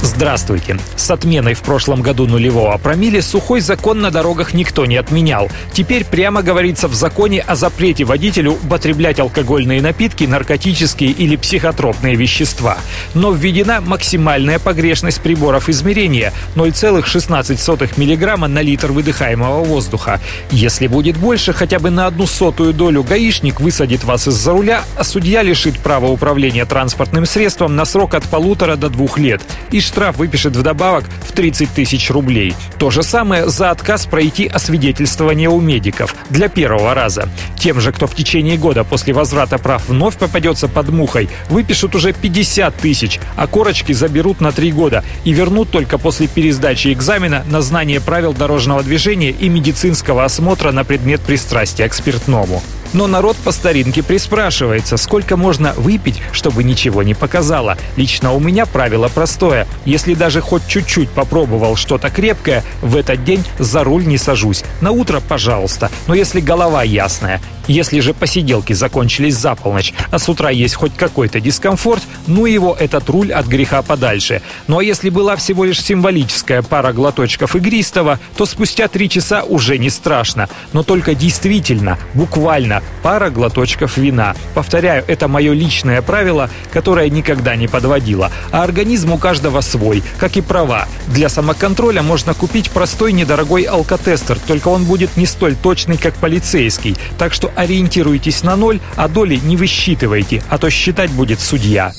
Здравствуйте. С отменой в прошлом году нулевого промилле сухой закон на дорогах никто не отменял. Теперь прямо говорится в законе о запрете водителю употреблять алкогольные напитки, наркотические или психотропные вещества. Но введена максимальная погрешность приборов измерения – 0,16 мг на литр выдыхаемого воздуха. Если будет больше, хотя бы на одну сотую долю гаишник высадит вас из-за руля, а судья лишит права управления транспортным средством на срок от полутора до двух лет. И штраф выпишет вдобавок в 30 тысяч рублей. То же самое за отказ пройти освидетельствование у медиков для первого раза. Тем же, кто в течение года после возврата прав вновь попадется под мухой, выпишут уже 50 тысяч, а корочки заберут на 3 года и вернут только после пересдачи экзамена на знание правил дорожного движения и медицинского осмотра на предмет пристрастия к спиртному. Но народ по старинке приспрашивается, сколько можно выпить, чтобы ничего не показало. Лично у меня правило простое. Если даже хоть чуть-чуть попробовал что-то крепкое, в этот день за руль не сажусь. На утро, пожалуйста. Но если голова ясная. Если же посиделки закончились за полночь, а с утра есть хоть какой-то дискомфорт, ну его этот руль от греха подальше. Ну а если была всего лишь символическая пара глоточков игристого, то спустя три часа уже не страшно. Но только действительно, буквально, пара глоточков вина. Повторяю, это мое личное правило, которое никогда не подводило. А организм у каждого свой, как и права. Для самоконтроля можно купить простой недорогой алкотестер, только он будет не столь точный, как полицейский. Так что ориентируйтесь на ноль, а доли не высчитывайте, а то считать будет судья.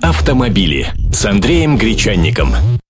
Автомобили с Андреем Гречанником.